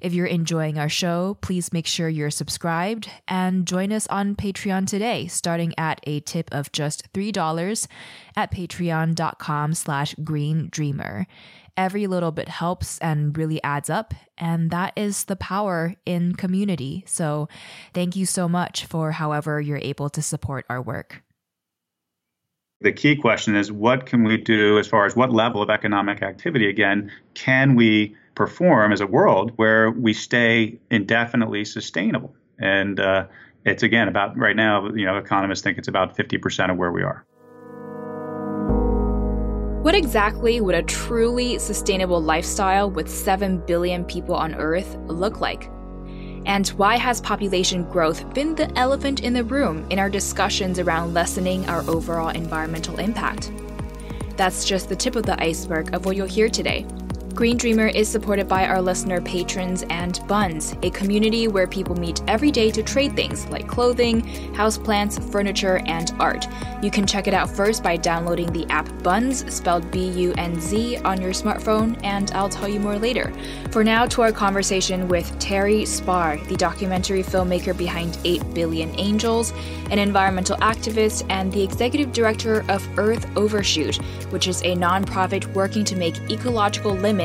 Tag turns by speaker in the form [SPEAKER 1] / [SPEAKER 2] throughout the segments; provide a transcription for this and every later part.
[SPEAKER 1] If you're enjoying our show, please make sure you're subscribed and join us on Patreon today, starting at a tip of just $3 at patreon.com slash green dreamer. Every little bit helps and really adds up, and that is the power in community. So thank you so much for however you're able to support our work.
[SPEAKER 2] The key question is what can we do as far as what level of economic activity, again, can we perform as a world where we stay indefinitely sustainable? And uh, it's again about right now, you know, economists think it's about 50% of where we are.
[SPEAKER 3] What exactly would a truly sustainable lifestyle with 7 billion people on Earth look like? And why has population growth been the elephant in the room in our discussions around lessening our overall environmental impact? That's just the tip of the iceberg of what you'll hear today. Green Dreamer is supported by our listener patrons and Bunz, a community where people meet every day to trade things like clothing, houseplants, furniture, and art. You can check it out first by downloading the app Bunz, spelled B U N Z, on your smartphone, and I'll tell you more later. For now, to our conversation with Terry Spahr, the documentary filmmaker behind 8 Billion Angels, an environmental activist, and the executive director of Earth Overshoot, which is a nonprofit working to make ecological limits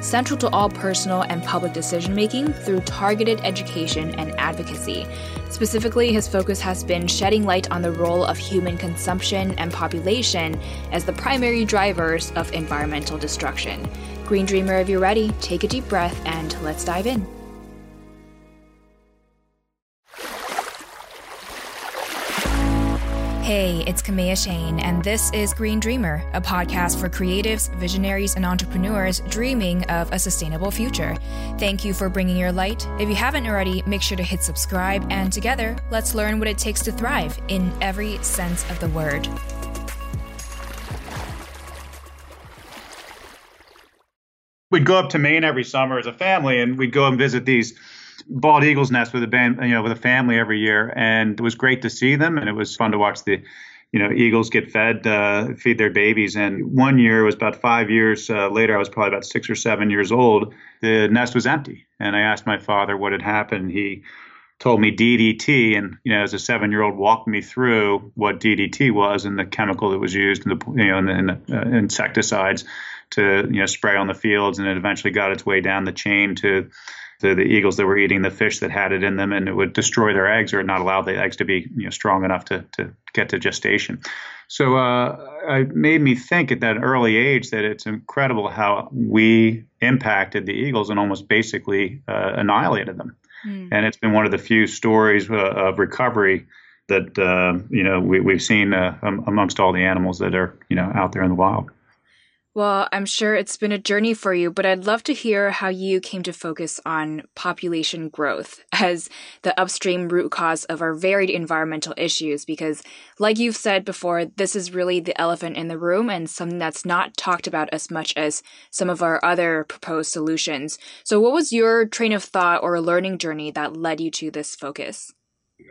[SPEAKER 3] central to all personal and public decision making through targeted education and advocacy. Specifically, his focus has been shedding light on the role of human consumption and population as the primary drivers of environmental destruction. Green Dreamer, if you're ready, take a deep breath and let's dive in. Hey, it's Kamea Chayne, and this is Green Dreamer, a podcast for creatives, visionaries, and entrepreneurs dreaming of a sustainable future. Thank you for bringing your light. If you haven't already, make sure to hit subscribe, and together, let's learn what it takes to thrive in every sense of the word.
[SPEAKER 2] We'd go up to Maine every summer as a family, and we'd go and visit these bald eagles nest with a band, you know, with a family every year, and it was great to see them, and it was fun to watch the, you know, eagles get fed, uh, feed their babies. And one year was about five years uh, later. I was probably about six or seven years old. The nest was empty, and I asked my father what had happened. He told me DDT, and you know, as a seven-year-old, walked me through what DDT was and the chemical that was used in the, you know, in the, the uh, insecticides to you know spray on the fields, and it eventually got its way down the chain to the, the eagles that were eating the fish that had it in them, and it would destroy their eggs or not allow the eggs to be you know, strong enough to, to get to gestation. So uh, it made me think at that early age that it's incredible how we impacted the eagles and almost basically uh, annihilated them. Mm. And it's been one of the few stories uh, of recovery that uh, you know we, have seen uh, amongst all the animals that are you know out there in the wild.
[SPEAKER 3] Well, I'm sure it's been a journey for you, but I'd love to hear how you came to focus on population growth as the upstream root cause of our varied environmental issues. Because, like you've said before, this is really the elephant in the room and something that's not talked about as much as some of our other proposed solutions. So, what was your train of thought or learning journey that led you to this focus?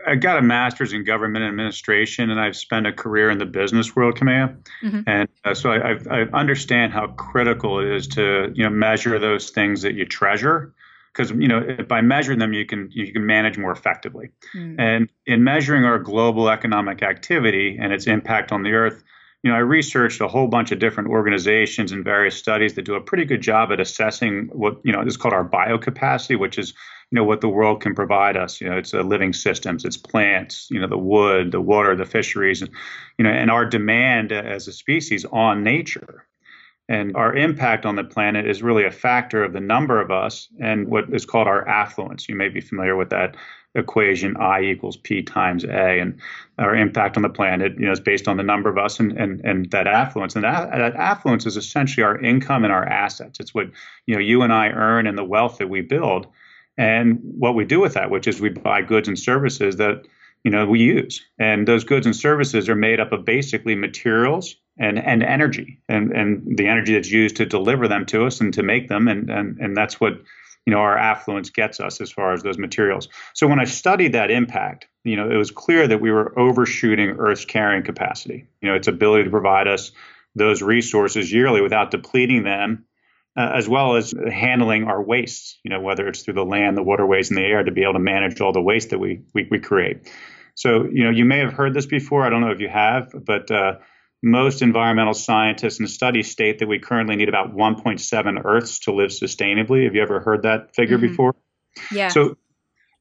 [SPEAKER 2] I got a master's in government administration, and I've spent a career in the business world, Kamea. Mm-hmm. And uh, so I, I, understand how critical it is to you know measure those things that you treasure, because you know by measuring them you can you can manage more effectively. Mm-hmm. And in measuring our global economic activity and its impact on the earth, you know I researched a whole bunch of different organizations and various studies that do a pretty good job at assessing what you know is called our biocapacity, which is you know what the world can provide us. You know, it's uh, living systems, it's plants, you know, the wood, the water, the fisheries, and you know, and our demand as a species on nature. And our impact on the planet is really a factor of the number of us and what is called our affluence. You may be familiar with that equation I equals P times A. And our impact on the planet, you know, is based on the number of us and, and, and that affluence. And that, that affluence is essentially our income and our assets. It's what, you know, you and I earn and the wealth that we build and what we do with that, which is we buy goods and services that you know we use, and those goods and services are made up of basically materials and, and energy and, and the energy that's used to deliver them to us and to make them. And, and, and that's what you know our affluence gets us as far as those materials. So when I studied that impact, you know, it was clear that we were overshooting Earth's carrying capacity. You know, its ability to provide us those resources yearly without depleting them, uh, as well as handling our wastes. You know, whether it's through the land, the waterways, and the air, to be able to manage all the waste that we we, we create. So, you know, you may have heard this before. I don't know if you have, but uh, most environmental scientists and studies state that we currently need about 1.7 Earths to live sustainably. Have you ever heard that figure mm-hmm. before?
[SPEAKER 3] Yeah.
[SPEAKER 2] So,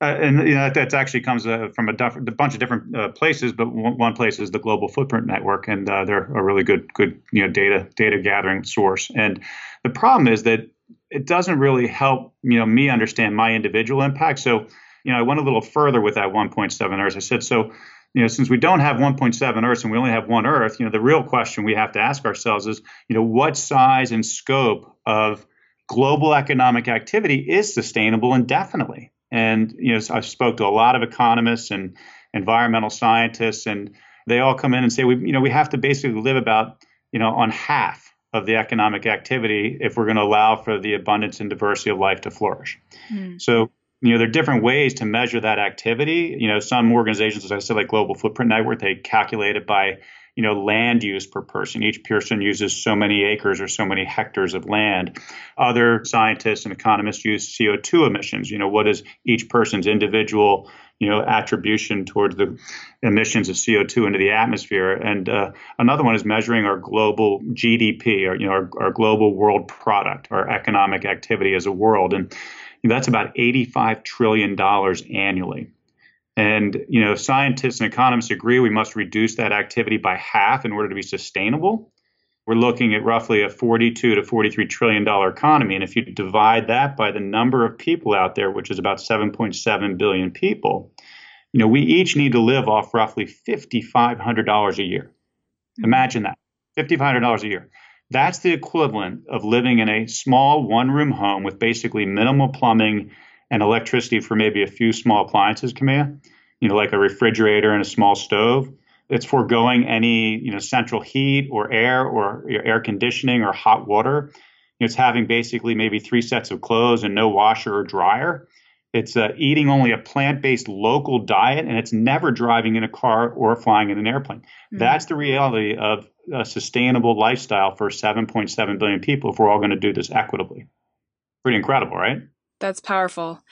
[SPEAKER 2] uh, and you know that, that actually comes uh, from a, duff- a, bunch of different uh, places, but one, one, place is the Global Footprint Network, and uh, they're a really good, good you know data data gathering source. And the problem is that it doesn't really help you know me understand my individual impact. So, you know, I went a little further with that 1.7 Earths. I said so you know, since we don't have 1.7 Earths and we only have one Earth, you know, the real question we have to ask ourselves is, you know, what size and scope of global economic activity is sustainable indefinitely? And you know, I've spoke to a lot of economists and environmental scientists, and they all come in and say, we, you know, we have to basically live about, you know, on half of the economic activity if we're going to allow for the abundance and diversity of life to flourish. Mm. So you know, there are different ways to measure that activity. You know, some organizations, as I said, like Global Footprint Network, they calculate it by, you know, land use per person. Each person uses so many acres or so many hectares of land. Other scientists and economists use CO2 emissions. You know, what is each person's individual, you know, attribution towards the emissions of CO2 into the atmosphere. And uh, another one is measuring our global GDP, or you know, our, our global world product, our economic activity as a world. And that's about $85 trillion annually. And you know, scientists and economists agree we must reduce that activity by half in order to be sustainable. We're looking at roughly a 42 to 43 trillion dollar economy, and if you divide that by the number of people out there, which is about 7.7 billion people, you know, we each need to live off roughly $5,500 a year. Mm-hmm. Imagine that, $5,500 a year. That's the equivalent of living in a small one room home with basically minimal plumbing and electricity for maybe a few small appliances, Kamea, you know, like a refrigerator and a small stove. It's foregoing any, you know, central heat or air or air conditioning or hot water. It's having basically maybe three sets of clothes and no washer or dryer. It's uh, eating only a plant based local diet, and it's never driving in a car or flying in an airplane. Mm-hmm. That's the reality of a sustainable lifestyle for 7.7 billion people if we're all going to do this equitably. Pretty incredible, right?
[SPEAKER 3] That's powerful.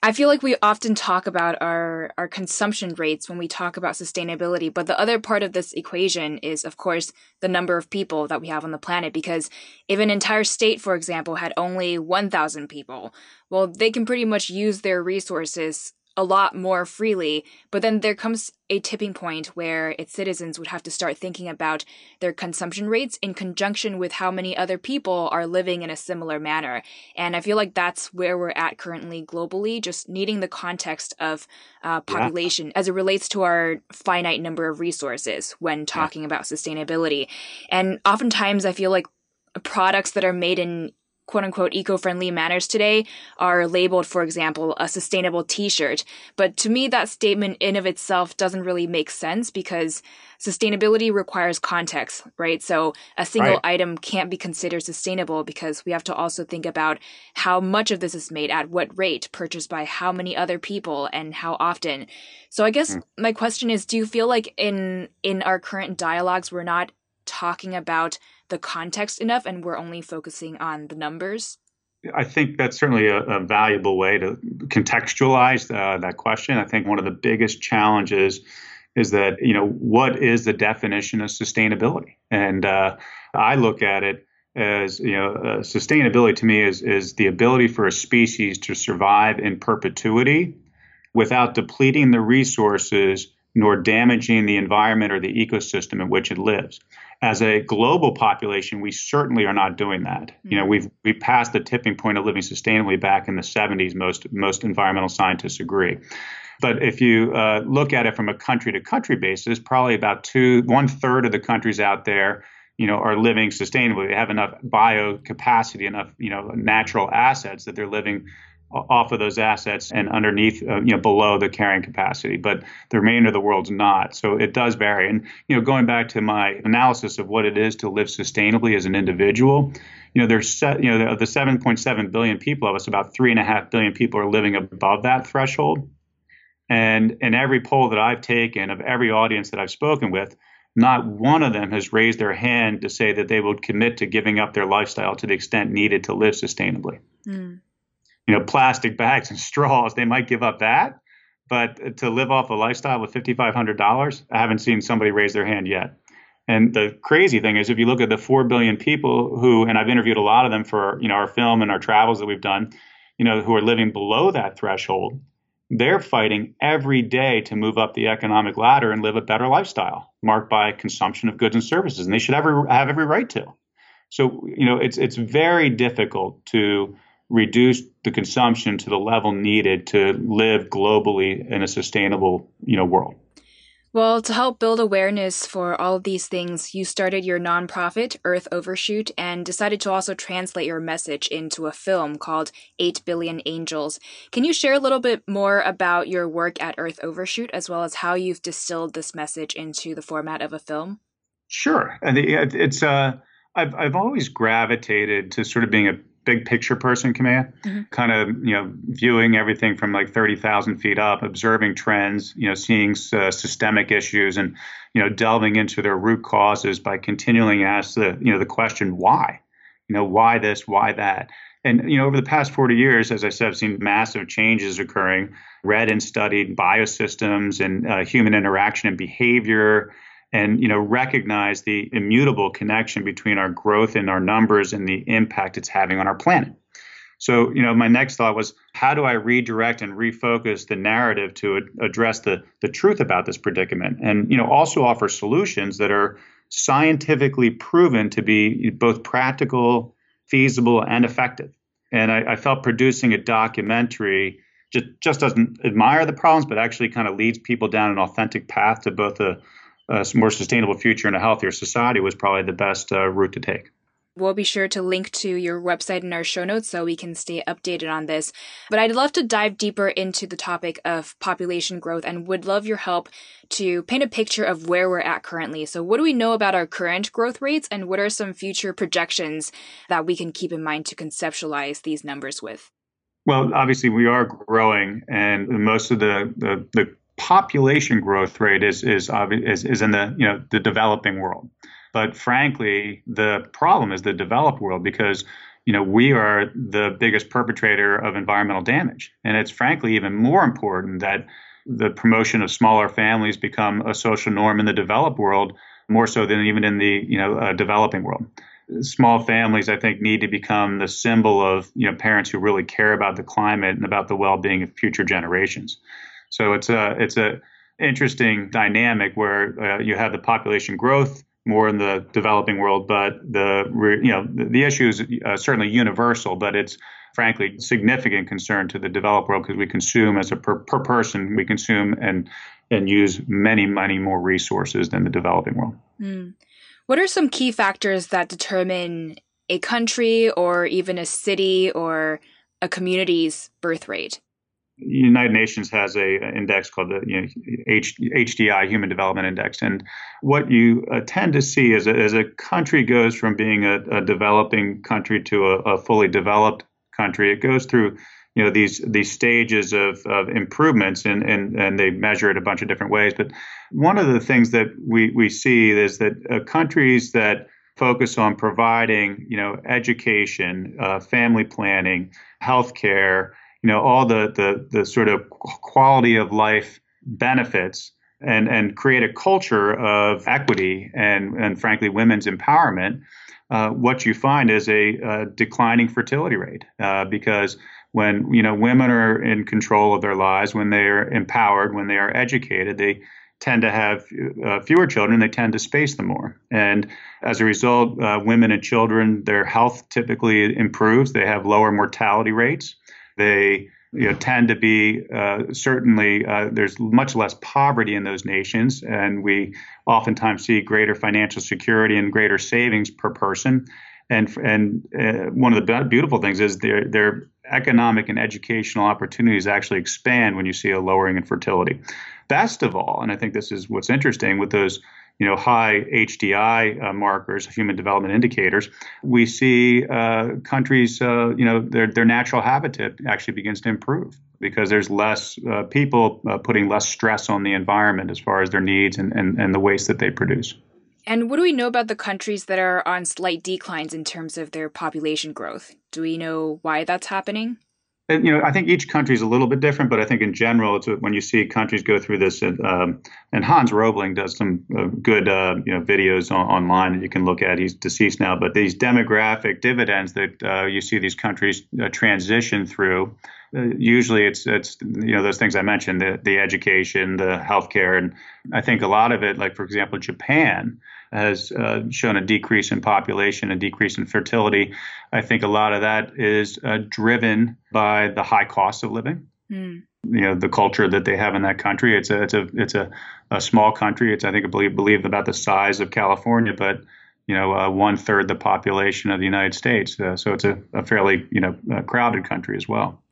[SPEAKER 3] I feel like we often talk about our, our consumption rates when we talk about sustainability, but the other part of this equation is, of course, the number of people that we have on the planet. Because if an entire state, for example, had only 1,000 people, well, they can pretty much use their resources a lot more freely. But then there comes a tipping point where its citizens would have to start thinking about their consumption rates in conjunction with how many other people are living in a similar manner. And I feel like that's where we're at currently globally, just needing the context of uh, population yeah. as it relates to our finite number of resources when talking yeah. about sustainability. And oftentimes I feel like products that are made in quote unquote eco-friendly manners today are labeled, for example, a sustainable t-shirt. But to me, that statement in of itself doesn't really make sense because sustainability requires context, right? So a single right. item can't be considered sustainable because we have to also think about how much of this is made at what rate, purchased by how many other people and how often. So I guess mm. my question is, do you feel like in, in our current dialogues, we're not talking about the context enough and we're only focusing on the numbers?
[SPEAKER 2] I think that's certainly a, a valuable way to contextualize uh, that question. I think one of the biggest challenges is that, you know, what is the definition of sustainability? And uh, I look at it as, you know, uh, sustainability to me is, is the ability for a species to survive in perpetuity without depleting the resources nor damaging the environment or the ecosystem in which it lives as a global population, we certainly are not doing that. Mm-hmm. You know, hmm. we've we passed the tipping point of living sustainably back in the 70s. Most most environmental scientists agree. But if you uh, look at it from a country to country basis, probably about two one third of the countries out there, you know, are living sustainably. They have enough bio capacity, enough you know natural assets that they're living off of those assets and underneath, uh, you know, below the carrying capacity, but the remainder of the world's not. So it does vary. And, you know, going back to my analysis of what it is to live sustainably as an individual, you know, there's, set, you know, the 7.7 billion people of us, about three and a half billion people are living above that threshold. And in every poll that I've taken of every audience that I've spoken with, not one of them has raised their hand to say that they would commit to giving up their lifestyle to the extent needed to live sustainably. Mm you know, plastic bags and straws, they might give up that. But to live off a lifestyle with $5,500, I haven't seen somebody raise their hand yet. And the crazy thing is, if you look at the 4 billion people who, and I've interviewed a lot of them for, you know, our film and our travels that we've done, you know, who are living below that threshold, they're fighting every day to move up the economic ladder and live a better lifestyle marked by consumption of goods and services. And they should have every, have every right to. So, you know, it's, it's very difficult to, reduce the consumption to the level needed to live globally in a sustainable, you know, world.
[SPEAKER 3] Well, to help build awareness for all of these things, you started your nonprofit, Earth Overshoot, and decided to also translate your message into a film called 8 Billion Angels. Can you share a little bit more about your work at Earth Overshoot, as well as how you've distilled this message into the format of a film?
[SPEAKER 2] Sure. And it's, uh, I've, I've always gravitated to sort of being a big picture person, Kamea, mm-hmm. kind of you know viewing everything from like thirty thousand feet up, observing trends, you know, seeing uh, systemic issues, and you know delving into their root causes by continually ask the you know the question why, you know why this, why that. And you know, over the past 40 years, as I said, I've seen massive changes occurring. Read and studied biosystems and uh, human interaction and behavior, and you know recognize the immutable connection between our growth and our numbers and the impact it's having on our planet. So you know my next thought was how do i redirect and refocus the narrative to address the the truth about this predicament? And you know also offer solutions that are scientifically proven to be both practical feasible and effective. And i, I felt producing a documentary just, just doesn't admire the problems but actually kind of leads people down an authentic path to both a a more sustainable future and a healthier society was probably the best uh, route to take.
[SPEAKER 3] We'll be sure to link to your website in our show notes so we can stay updated on this. But I'd love to dive deeper into the topic of population growth and would love your help to paint a picture of where we're at currently. So, what do we know about our current growth rates and what are some future projections that we can keep in mind to conceptualize these numbers with?
[SPEAKER 2] Well, obviously, we are growing, and most of the, the, the population growth rate is is, is is in the you know the developing world. But frankly, the problem is the developed world because you know we are the biggest perpetrator of environmental damage, and it's frankly even more important that the promotion of smaller families become a social norm in the developed world more so than even in the you know uh, developing world small families, I think, need to become the symbol of you know parents who really care about the climate and about the well-being of future generations. So it's a it's a interesting dynamic where uh, you have the population growth more in the developing world, but the you know the, the issue is uh, certainly universal, but it's frankly significant concern to the developed world because we consume as a per, per person we consume and and use many many more resources than the developing world. Mm.
[SPEAKER 3] What are some key factors that determine a country or even a city or a community's birth rate?
[SPEAKER 2] United Nations has a index called the you know, H, HDI Human Development Index, and what you uh, tend to see is a, as a country goes from being a, a developing country to a, a, fully developed country, it goes through you know these these stages of, of improvements, and, and and they measure it a bunch of different ways. But one of the things that we we see is that uh, countries that focus on providing you know education, uh, family planning, healthcare you know all the the the sort of quality of life benefits and and create a culture of equity and and frankly women's empowerment uh, what you find is a, declining fertility rate uh, because when you know women are in control of their lives when they are empowered when they are educated they tend to have uh, fewer children they tend to space them more. And as a result uh, women and children their health typically improves they have lower mortality rates they you know, tend to be uh, certainly uh, there's much less poverty in those nations, and we oftentimes see greater financial security and greater savings per person. And and uh, one of the beautiful things is their their economic and educational opportunities actually expand when you see a lowering in fertility. Best of all, and I think this is what's interesting with those you know high HDI uh, markers, human development indicators, we see uh, countries uh, you know their their natural habitat actually begins to improve because there's less uh, people uh, putting less stress on the environment as far as their needs and, and, and the waste that they produce.
[SPEAKER 3] And what do we know about the countries that are on slight declines in terms of their population growth? Do we know why that's happening?
[SPEAKER 2] And, you know, I think each country is a little bit different, but I think in general, it's when you see countries go through this, and, um, and Hans Rosling does some uh, good, uh, you know, videos on, online that you can look at. He's deceased now, but these demographic dividends that uh, you see these countries uh, transition through, uh, usually it's it's you know those things I mentioned, the the education, the healthcare, and I think a lot of it, like for example, Japan has uh, shown a decrease in population, a decrease in fertility. I think a lot of that is uh, driven by the high cost of living. Mm. You know the culture that they have in that country. It's a it's a it's a, a small country. It's I think I believe believe about the size of California, but you know uh, one third the population of the United States. Uh, so it's a, a fairly you know crowded country as well.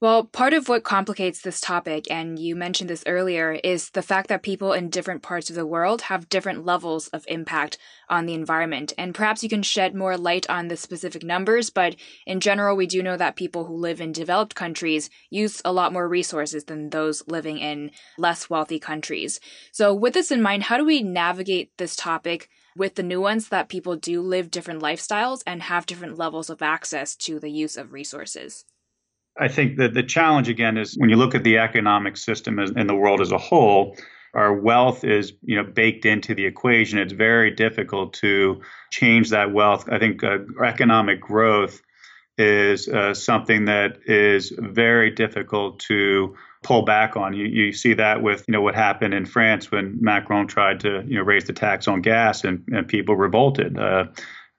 [SPEAKER 3] Well, part of what complicates this topic, and you mentioned this earlier, is the fact that people in different parts of the world have different levels of impact on the environment. And perhaps you can shed more light on the specific numbers, but in general, we do know that people who live in developed countries use a lot more resources than those living in less wealthy countries. So, with this in mind, how do we navigate this topic? With the nuance that people do live different lifestyles and have different levels of access to the use of resources.
[SPEAKER 2] I think that the challenge again is when you look at the economic system in the world as a whole, our wealth is you know baked into the equation. It's very difficult to change that wealth. I think uh, economic growth is uh, something that is very difficult to pull back on. You, you see that with you know what happened in France when Macron tried to you know raise the tax on gas and, and people revolted. Uh,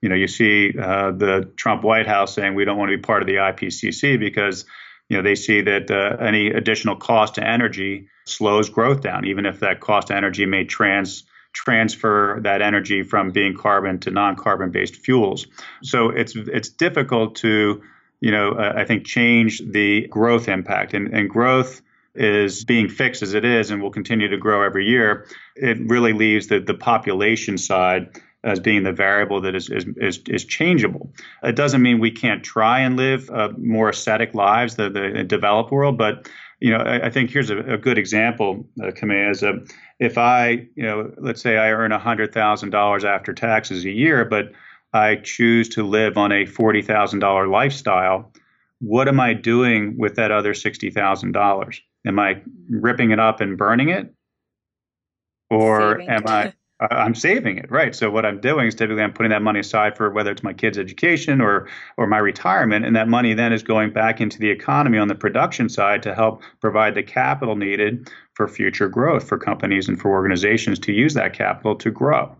[SPEAKER 2] you know, you see uh, the Trump White House saying we don't want to be part of the IPCC because you know they see that uh, any additional cost to energy slows growth down, even if that cost to energy may trans transfer that energy from being carbon to non-carbon based fuels. So it's it's difficult to you know uh, I think change the growth impact and, and growth is being fixed as it is and will continue to grow every year. It really leaves the the population side as being the variable that is, is, is, is, changeable. It doesn't mean we can't try and live uh, more ascetic lives, the, the developed world, but you know, I, I think here's a, a, good example, uh, is if I, you know, let's say I earn $100,000 after taxes a year, but I choose to live on a $40,000 lifestyle, what am I doing with that other $60,000? Am I ripping it up and burning it? Or Saving. am I I'm saving it, right? So what I'm doing is typically I'm putting that money aside for whether it's my kids' education or or my retirement, and that money then is going back into the economy on the production side to help provide the capital needed for future growth for companies and for organizations to use that capital to grow.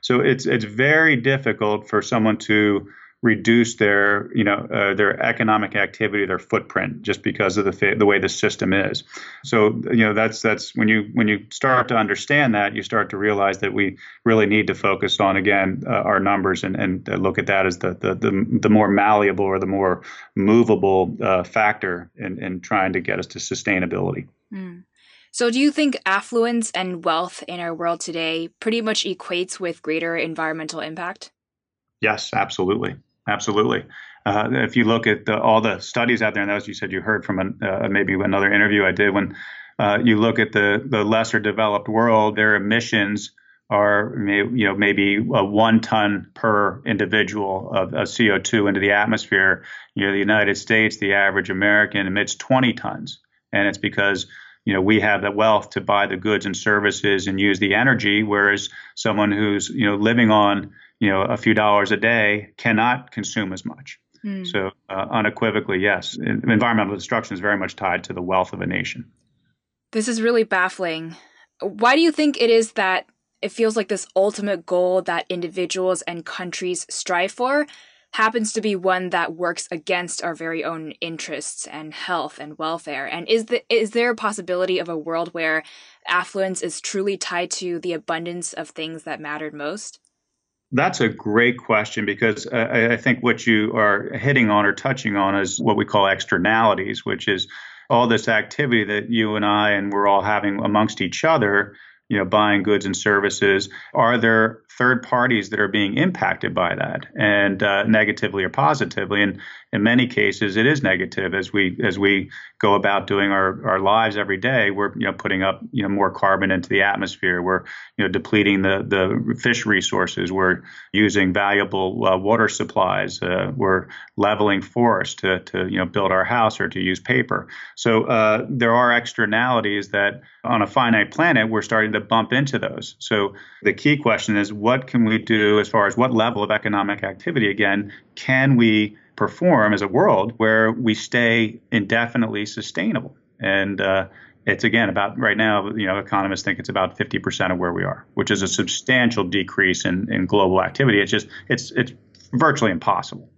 [SPEAKER 2] So it's it's very difficult for someone to reduce their you know uh, their economic activity their footprint just because of the the way the system is so you know that's that's when you when you start to understand that you start to realize that we really need to focus on again uh, our numbers and and look at that as the the the, the more malleable or the more movable uh, factor in in trying to get us to sustainability mm.
[SPEAKER 3] So, do you think affluence and wealth in our world today pretty much equates with greater environmental impact?
[SPEAKER 2] Yes, absolutely. Absolutely. Uh, if you look at the, all the studies out there, and as you said, you heard from an, uh, maybe another interview I did when uh, you look at the the lesser developed world, their emissions are you know maybe one ton per individual of, of, CO2 into the atmosphere. You know, the United States, the average American emits 20 tons, and it's because you know we have the wealth to buy the goods and services and use the energy, whereas someone who's you know living on you know a few dollars a day cannot consume as much. Mm. So uh, unequivocally, yes, environmental destruction is very much tied to the wealth of a nation.
[SPEAKER 3] This is really baffling. Why do you think it is that it feels like this ultimate goal that individuals and countries strive for happens to be one that works against our very own interests and health and welfare? And is the is there a possibility of a world where affluence is truly tied to the abundance of things that mattered most?
[SPEAKER 2] That's a great question because uh, I, I think what you are hitting on or touching on is what we call externalities, which is all this activity that you and I and we're all having amongst each other you know buying goods and services. Are there third parties that are being impacted by that and uh, negatively or positively. And in many cases it is negative as we as we go about doing our, our lives every day. We're you know putting up you know more carbon into the atmosphere. We're you know depleting the the fish resources. We're using valuable uh, water supplies. Uh, we're leveling forests to to you know build our house or to use paper. So uh, there are externalities that on a finite planet we're starting to bump into those. So the key question is what can we do as far as what level of economic activity again can we perform as a world where we stay indefinitely sustainable. And uh, it's again about right now, you know, economists think it's about 50% of where we are, which is a substantial decrease in, in global activity. It's just, it's, it's virtually impossible.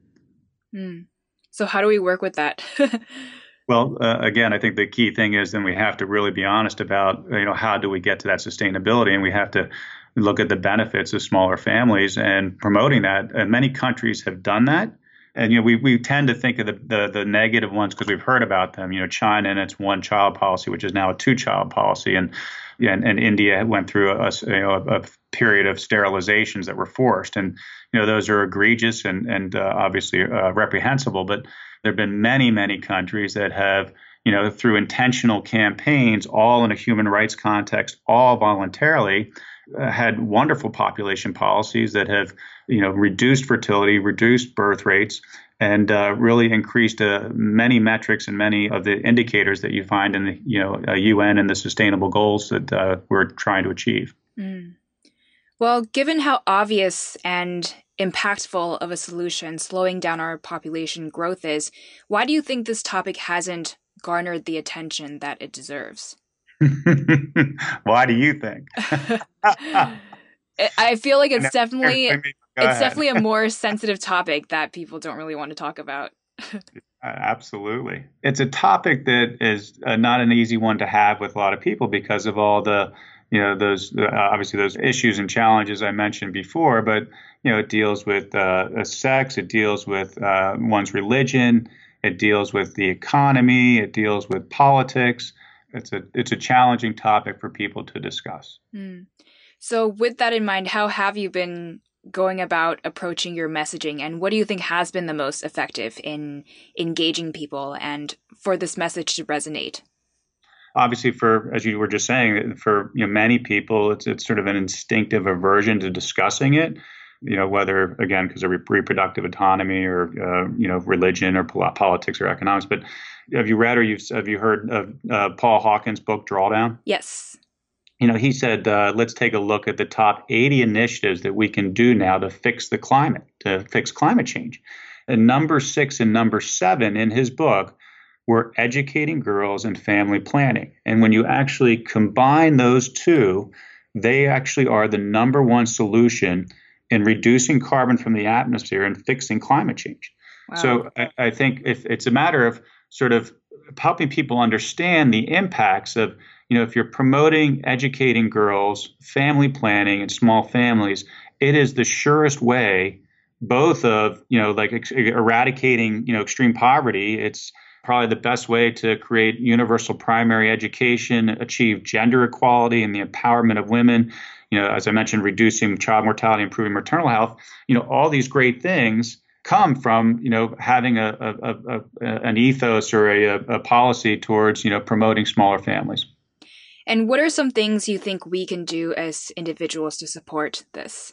[SPEAKER 3] Mm. So, how do we work with that?
[SPEAKER 2] well, uh, again, I think the key thing is then we have to really be honest about, you know, how do we get to that sustainability? And we have to look at the benefits of smaller families and promoting that. And many countries have done that and you know we, we tend to think of the the, the negative ones because we've heard about them. You know, China and its one child policy, which is now a two child policy, and and, and India went through a, you know, a, period of sterilizations that were forced, and you know those are egregious and and uh, obviously uh, reprehensible. But there have been many many countries that have you know through intentional campaigns, all in a human rights context, all voluntarily, uh, had wonderful population policies that have you know, reduced fertility, reduced birth rates, and uh, really increased uh, many metrics and many of the indicators that you find in the you know UN and the sustainable goals that uh, we're trying to achieve. Mm.
[SPEAKER 3] Well, given how obvious and impactful of a solution slowing down our population growth is, why do you think this topic hasn't garnered the attention that it deserves?
[SPEAKER 2] why do you think?
[SPEAKER 3] I feel like it's definitely it's ahead. definitely a more sensitive topic that people don't really want to talk about.
[SPEAKER 2] Absolutely. It's a topic that is uh, not an easy one to have with a lot of people because of all the, you know, those uh, obviously those issues and challenges I mentioned before, but, you know, it deals with uh, sex, it deals with uh, one's religion, it deals with the economy, it deals with politics. It's a it's a challenging topic for people to discuss. Mm.
[SPEAKER 3] So, with that in mind, how have you been going about approaching your messaging and what do you think has been the most effective in engaging people and for this message to resonate
[SPEAKER 2] obviously for as you were just saying for you know many people it's it's sort of an instinctive aversion to discussing it you know whether again because of reproductive autonomy or uh, you know religion or politics or economics but have you read or you've have you heard of uh, paul Hawken's book drawdown
[SPEAKER 3] yes
[SPEAKER 2] you know, he said, uh, let's take a look at the top 80 initiatives that we can do now to fix the climate, to fix climate change. And number six and number seven in his book were educating girls and family planning. And when you actually combine those two, they actually are the number one solution in reducing carbon from the atmosphere and fixing climate change. Wow. So I, I think if it's a matter of sort of helping people understand the impacts of you know, if you're promoting educating girls, family planning, and small families, it is the surest way, both of you know, like ex- eradicating you know extreme poverty. It's probably the best way to create universal primary education, achieve gender equality and the empowerment of women. You know, as I mentioned, reducing child mortality, improving maternal health. You know, all these great things come from you know having a, a, a, an ethos or a, a policy towards you know promoting smaller families.
[SPEAKER 3] And what are some things you think we can do as individuals to support this?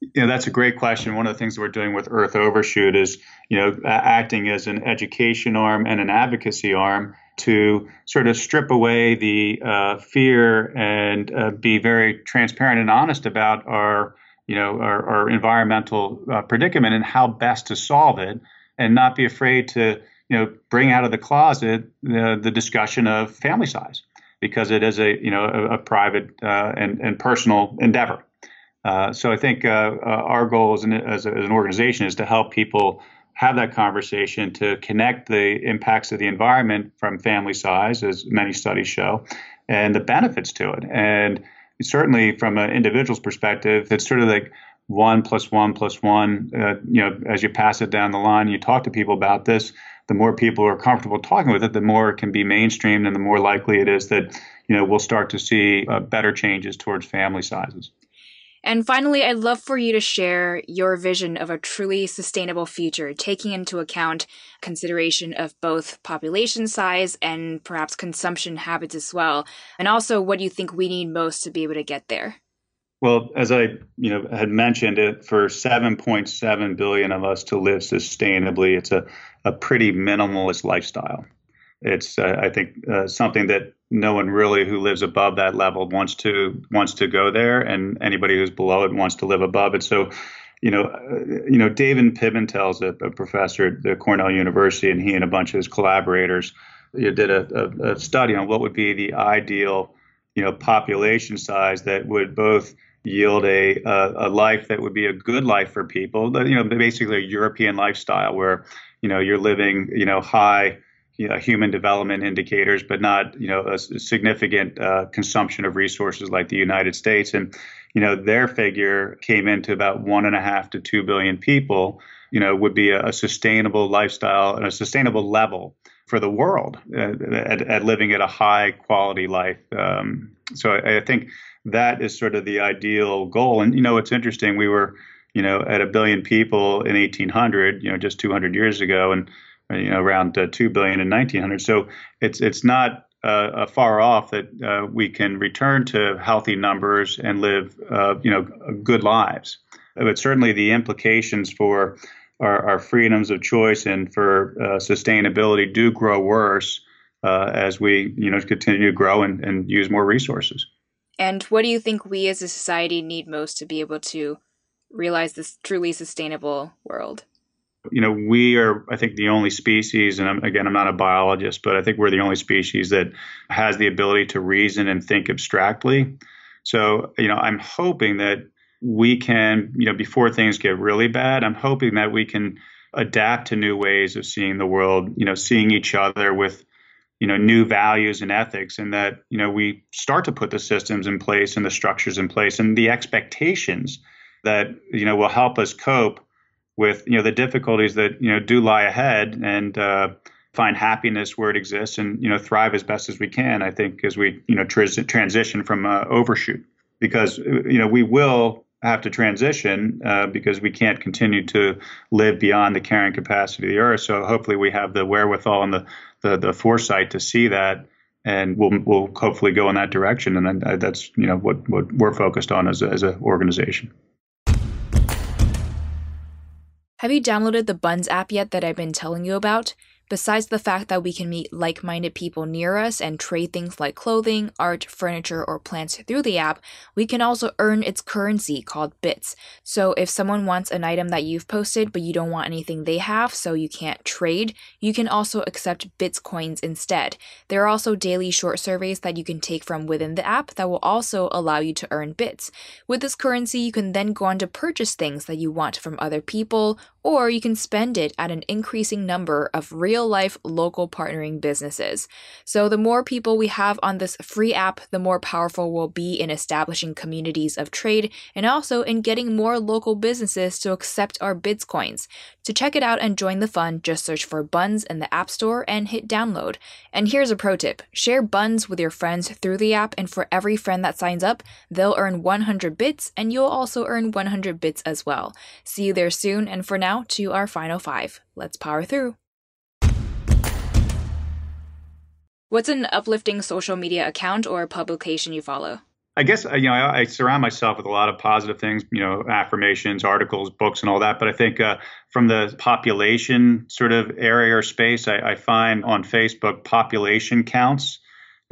[SPEAKER 2] You know, that's a great question. One of the things we're doing with Earth Overshoot is, you know, acting as an education arm and an advocacy arm to sort of strip away the uh, fear and uh, be very transparent and honest about our, you know, our, our environmental uh, predicament and how best to solve it, and not be afraid to, you know, bring out of the closet the, the discussion of family size because it is a you know a, a private uh, and and personal endeavor. Uh, so I think uh, uh our goal as an, as, a, as an organization is to help people have that conversation to connect the impacts of the environment from family size, as many studies show, and the benefits to it. And certainly from an individual's perspective, it's sort of like one plus one plus one, uh, you know, as you pass it down the line, you talk to people about this, the more people are comfortable talking with it, the more it can be mainstreamed and the more likely it is that, you know, we'll start to see uh, better changes towards family sizes.
[SPEAKER 3] And finally, I'd love for you to share your vision of a truly sustainable future, taking into account consideration of both population size and perhaps consumption habits as well. And also what do you think we need most to be able to get there.
[SPEAKER 2] Well, as I you know had mentioned, it for 7.7 billion of us to live sustainably, it's a, a pretty minimalist lifestyle. It's uh, I think uh, something that no one really who lives above that level wants to wants to go there, and anybody who's below it wants to live above it. So, you know, uh, you know, David Pimentel's a, a professor at the Cornell University, and he and a bunch of his collaborators you did a, a, a study on what would be the ideal, you know, population size that would both yield a, a, a life that would be a good life for people. You know, basically a European lifestyle where you know you're living you know high you know, human development indicators, but not you know a, significant uh, consumption of resources like the United States. And you know their figure came into about one and a half to two billion people. You know would be a, a sustainable lifestyle and a sustainable level for the world uh, at, at, living at a high quality life. Um, so I, I think that is sort of the ideal goal. And you know it's interesting. We were you know at a billion people in 1800. You know just 200 years ago and you know, around uh, two billion in 1900. So it's it's not uh, far off that uh, we can return to healthy numbers and live, uh, you know, good lives. But certainly the implications for our, our freedoms of choice and for uh, sustainability do grow worse uh, as we, you know, continue to grow and, and use more resources.
[SPEAKER 3] And what do you think we as a society need most to be able to realize this truly sustainable world?
[SPEAKER 2] You know, we are, I think, the only species, and I'm, again, I'm not a biologist, but I think we're the only species that has the ability to reason and think abstractly. So, you know, I'm hoping that we can, you know, before things get really bad, I'm hoping that we can adapt to new ways of seeing the world, you know, seeing each other with, you know, new values and ethics, and that, you know, we start to put the systems in place and the structures in place and the expectations that, you know, will help us cope with you know the difficulties that you know do lie ahead and uh, find happiness where it exists and you know thrive as best as we can. I think as we you know transition from uh, overshoot because you know we will have to transition uh, because we can't continue to live beyond the carrying capacity of the earth. So hopefully we have the wherewithal and the the, the foresight to see that. And we'll, we'll hopefully go in that direction, and uh, that's you know what, what we're focused on as a, as an organization.
[SPEAKER 3] Have you downloaded the Bunz app yet that I've been telling you about? Besides the fact that we can meet like minded people near us and trade things like clothing, art, furniture, or plants through the app, we can also earn its currency called bits. So if someone wants an item that you've posted but you don't want anything they have, so you can't trade, you can also accept bits coins instead. There are also daily short surveys that you can take from within the app that will also allow you to earn bits. With this currency, you can then go on to purchase things that you want from other people, or you can spend it at an increasing number of real life local partnering businesses. So, the more people we have on this free app, the more powerful we'll be in establishing communities of trade and also in getting more local businesses to accept our Bits coins. To check it out and join the fun, just search for Bunz in the App Store and hit download. And here's a pro tip share Bunz with your friends through the app, and for every friend that signs up, they'll earn 100 bits, and you'll also earn 100 bits as well. See you there soon, and for now, to our final five. Let's power through. What's an uplifting social media account or publication you follow?
[SPEAKER 2] I guess you know I, I, surround myself with a lot of positive things, you know, affirmations, articles, books, and all that. But I think uh, from the population sort of area or space, I, I find on Facebook population counts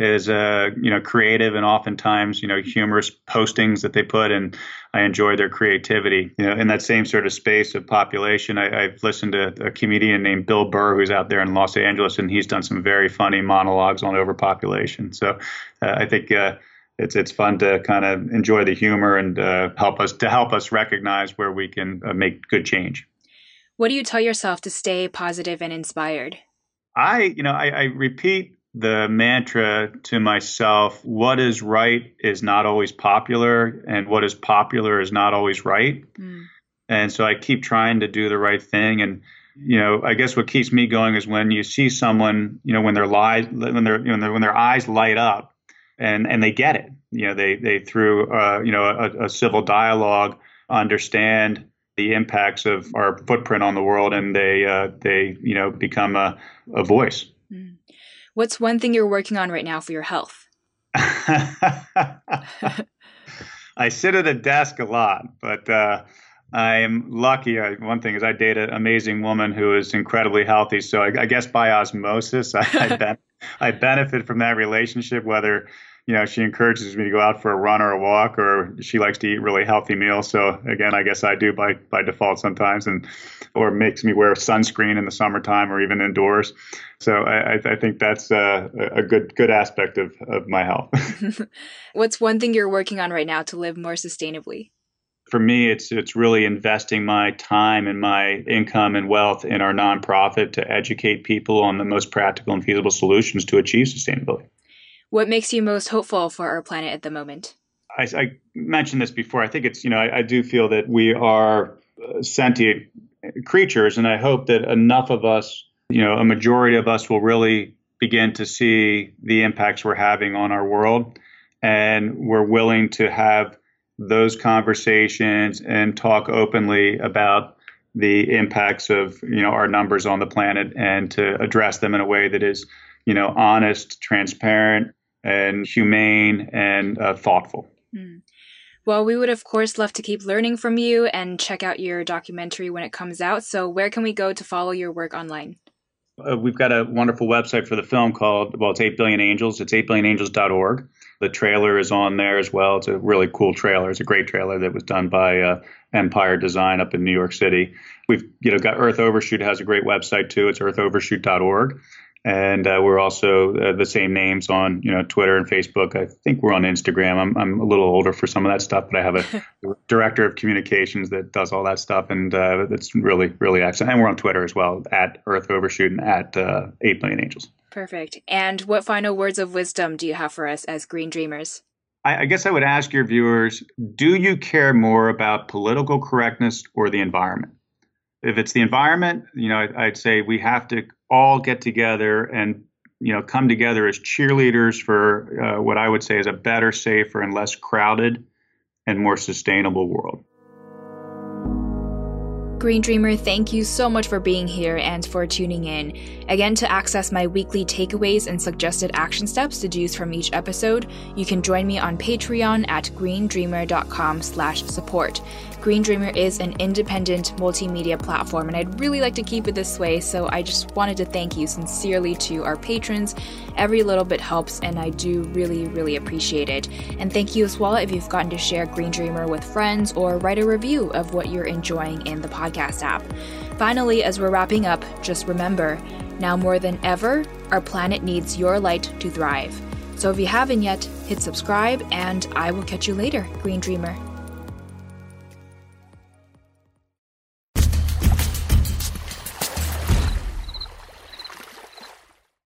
[SPEAKER 2] is uh, you know creative and oftentimes you know humorous postings that they put and I enjoy their creativity. You know, in that same sort of space of population, I, have listened to a comedian named Bill Burr who's out there in Los Angeles, and he's done some very funny monologues on overpopulation. So uh, I think. Uh, it's it's fun to kind of enjoy the humor and uh, help us to help us recognize where we can uh, make good change.
[SPEAKER 3] What do you tell yourself to stay positive and inspired?
[SPEAKER 2] I, you know, I, I repeat the mantra to myself what is right is not always popular, and what is popular is not always right. Mm. And so I keep trying to do the right thing. And, you know, I guess what keeps me going is when you see someone, you know, when their lies, when their, you know, when their eyes light up and, and they get it, you know, they, they through, uh, you know, a, a civil dialogue understand the impacts of our footprint on the world and they, uh, they, you know, become a, a voice.
[SPEAKER 3] What's one thing you're working on right now for your health?
[SPEAKER 2] I sit at a desk a lot, but uh, I'm lucky. I, one thing is I date an amazing woman who is incredibly healthy. So I, I guess by osmosis, I, I, ben- I benefit from that relationship, whether you know, she encourages me to go out for a run or a walk, or she likes to eat really healthy meals. So again, I guess I do by by default sometimes, and or makes me wear sunscreen in the summertime or even indoors. So I, I think that's a, a good good aspect of of my health.
[SPEAKER 3] What's one thing you're working on right now to live more sustainably?
[SPEAKER 2] For me, it's it's really investing my time and my income and wealth in our nonprofit to educate people on the most practical and feasible solutions to achieve sustainability.
[SPEAKER 3] What makes you most hopeful for our planet at the moment?
[SPEAKER 2] I, I mentioned this before. I think it's, you know, I, I do feel that we are uh, sentient creatures, and I hope that enough of us, you know, a majority of us will really begin to see the impacts we're having on our world. And we're willing to have those conversations and talk openly about the impacts of you know our numbers on the planet and to address them in a way that is you know honest transparent and humane and uh, thoughtful. Mm.
[SPEAKER 3] Well, we would, of course, love to keep learning from you and check out your documentary when it comes out. So, where can we go to follow your work online?
[SPEAKER 2] Uh, we've got a wonderful website for the film called, well, it's 8 Billion Angels. It's 8billionangels.org. The trailer is on there as well. It's a really cool trailer. It's a great trailer that was done by uh, Empire Design up in New York City. We've you know got Earth Overshoot has a great website too. It's earthovershoot.org and uh, we're also uh, the same names on you know Twitter and Facebook. I think we're on Instagram. I'm I'm a little older for some of that stuff, but I have a director of communications that does all that stuff, and uh, it's really really excellent. And we're on Twitter as well at Earth Overshoot and at uh, Eight Billion Angels.
[SPEAKER 3] Perfect. And what final words of wisdom do you have for us as Green Dreamers?
[SPEAKER 2] I, I guess I would ask your viewers: Do you care more about political correctness or the environment? If it's the environment, you know, I'd say we have to all get together and you know come together as cheerleaders for uh, what I would say is a better, safer, and less crowded and more sustainable world.
[SPEAKER 3] Green Dreamer, thank you so much for being here and for tuning in. Again, to access my weekly takeaways and suggested action steps deduced from each episode, you can join me on Patreon at greendreamer.com/support. Green Dreamer is an independent multimedia platform, and I'd really like to keep it this way, so I just wanted to thank you sincerely to our patrons. Every little bit helps, and I do really, really appreciate it. And thank you as well if you've gotten to share Green Dreamer with friends or write a review of what you're enjoying in the podcast app. Finally, as we're wrapping up, just remember now more than ever, our planet needs your light to thrive. So if you haven't yet, hit subscribe, and I will catch you later, Green Dreamer.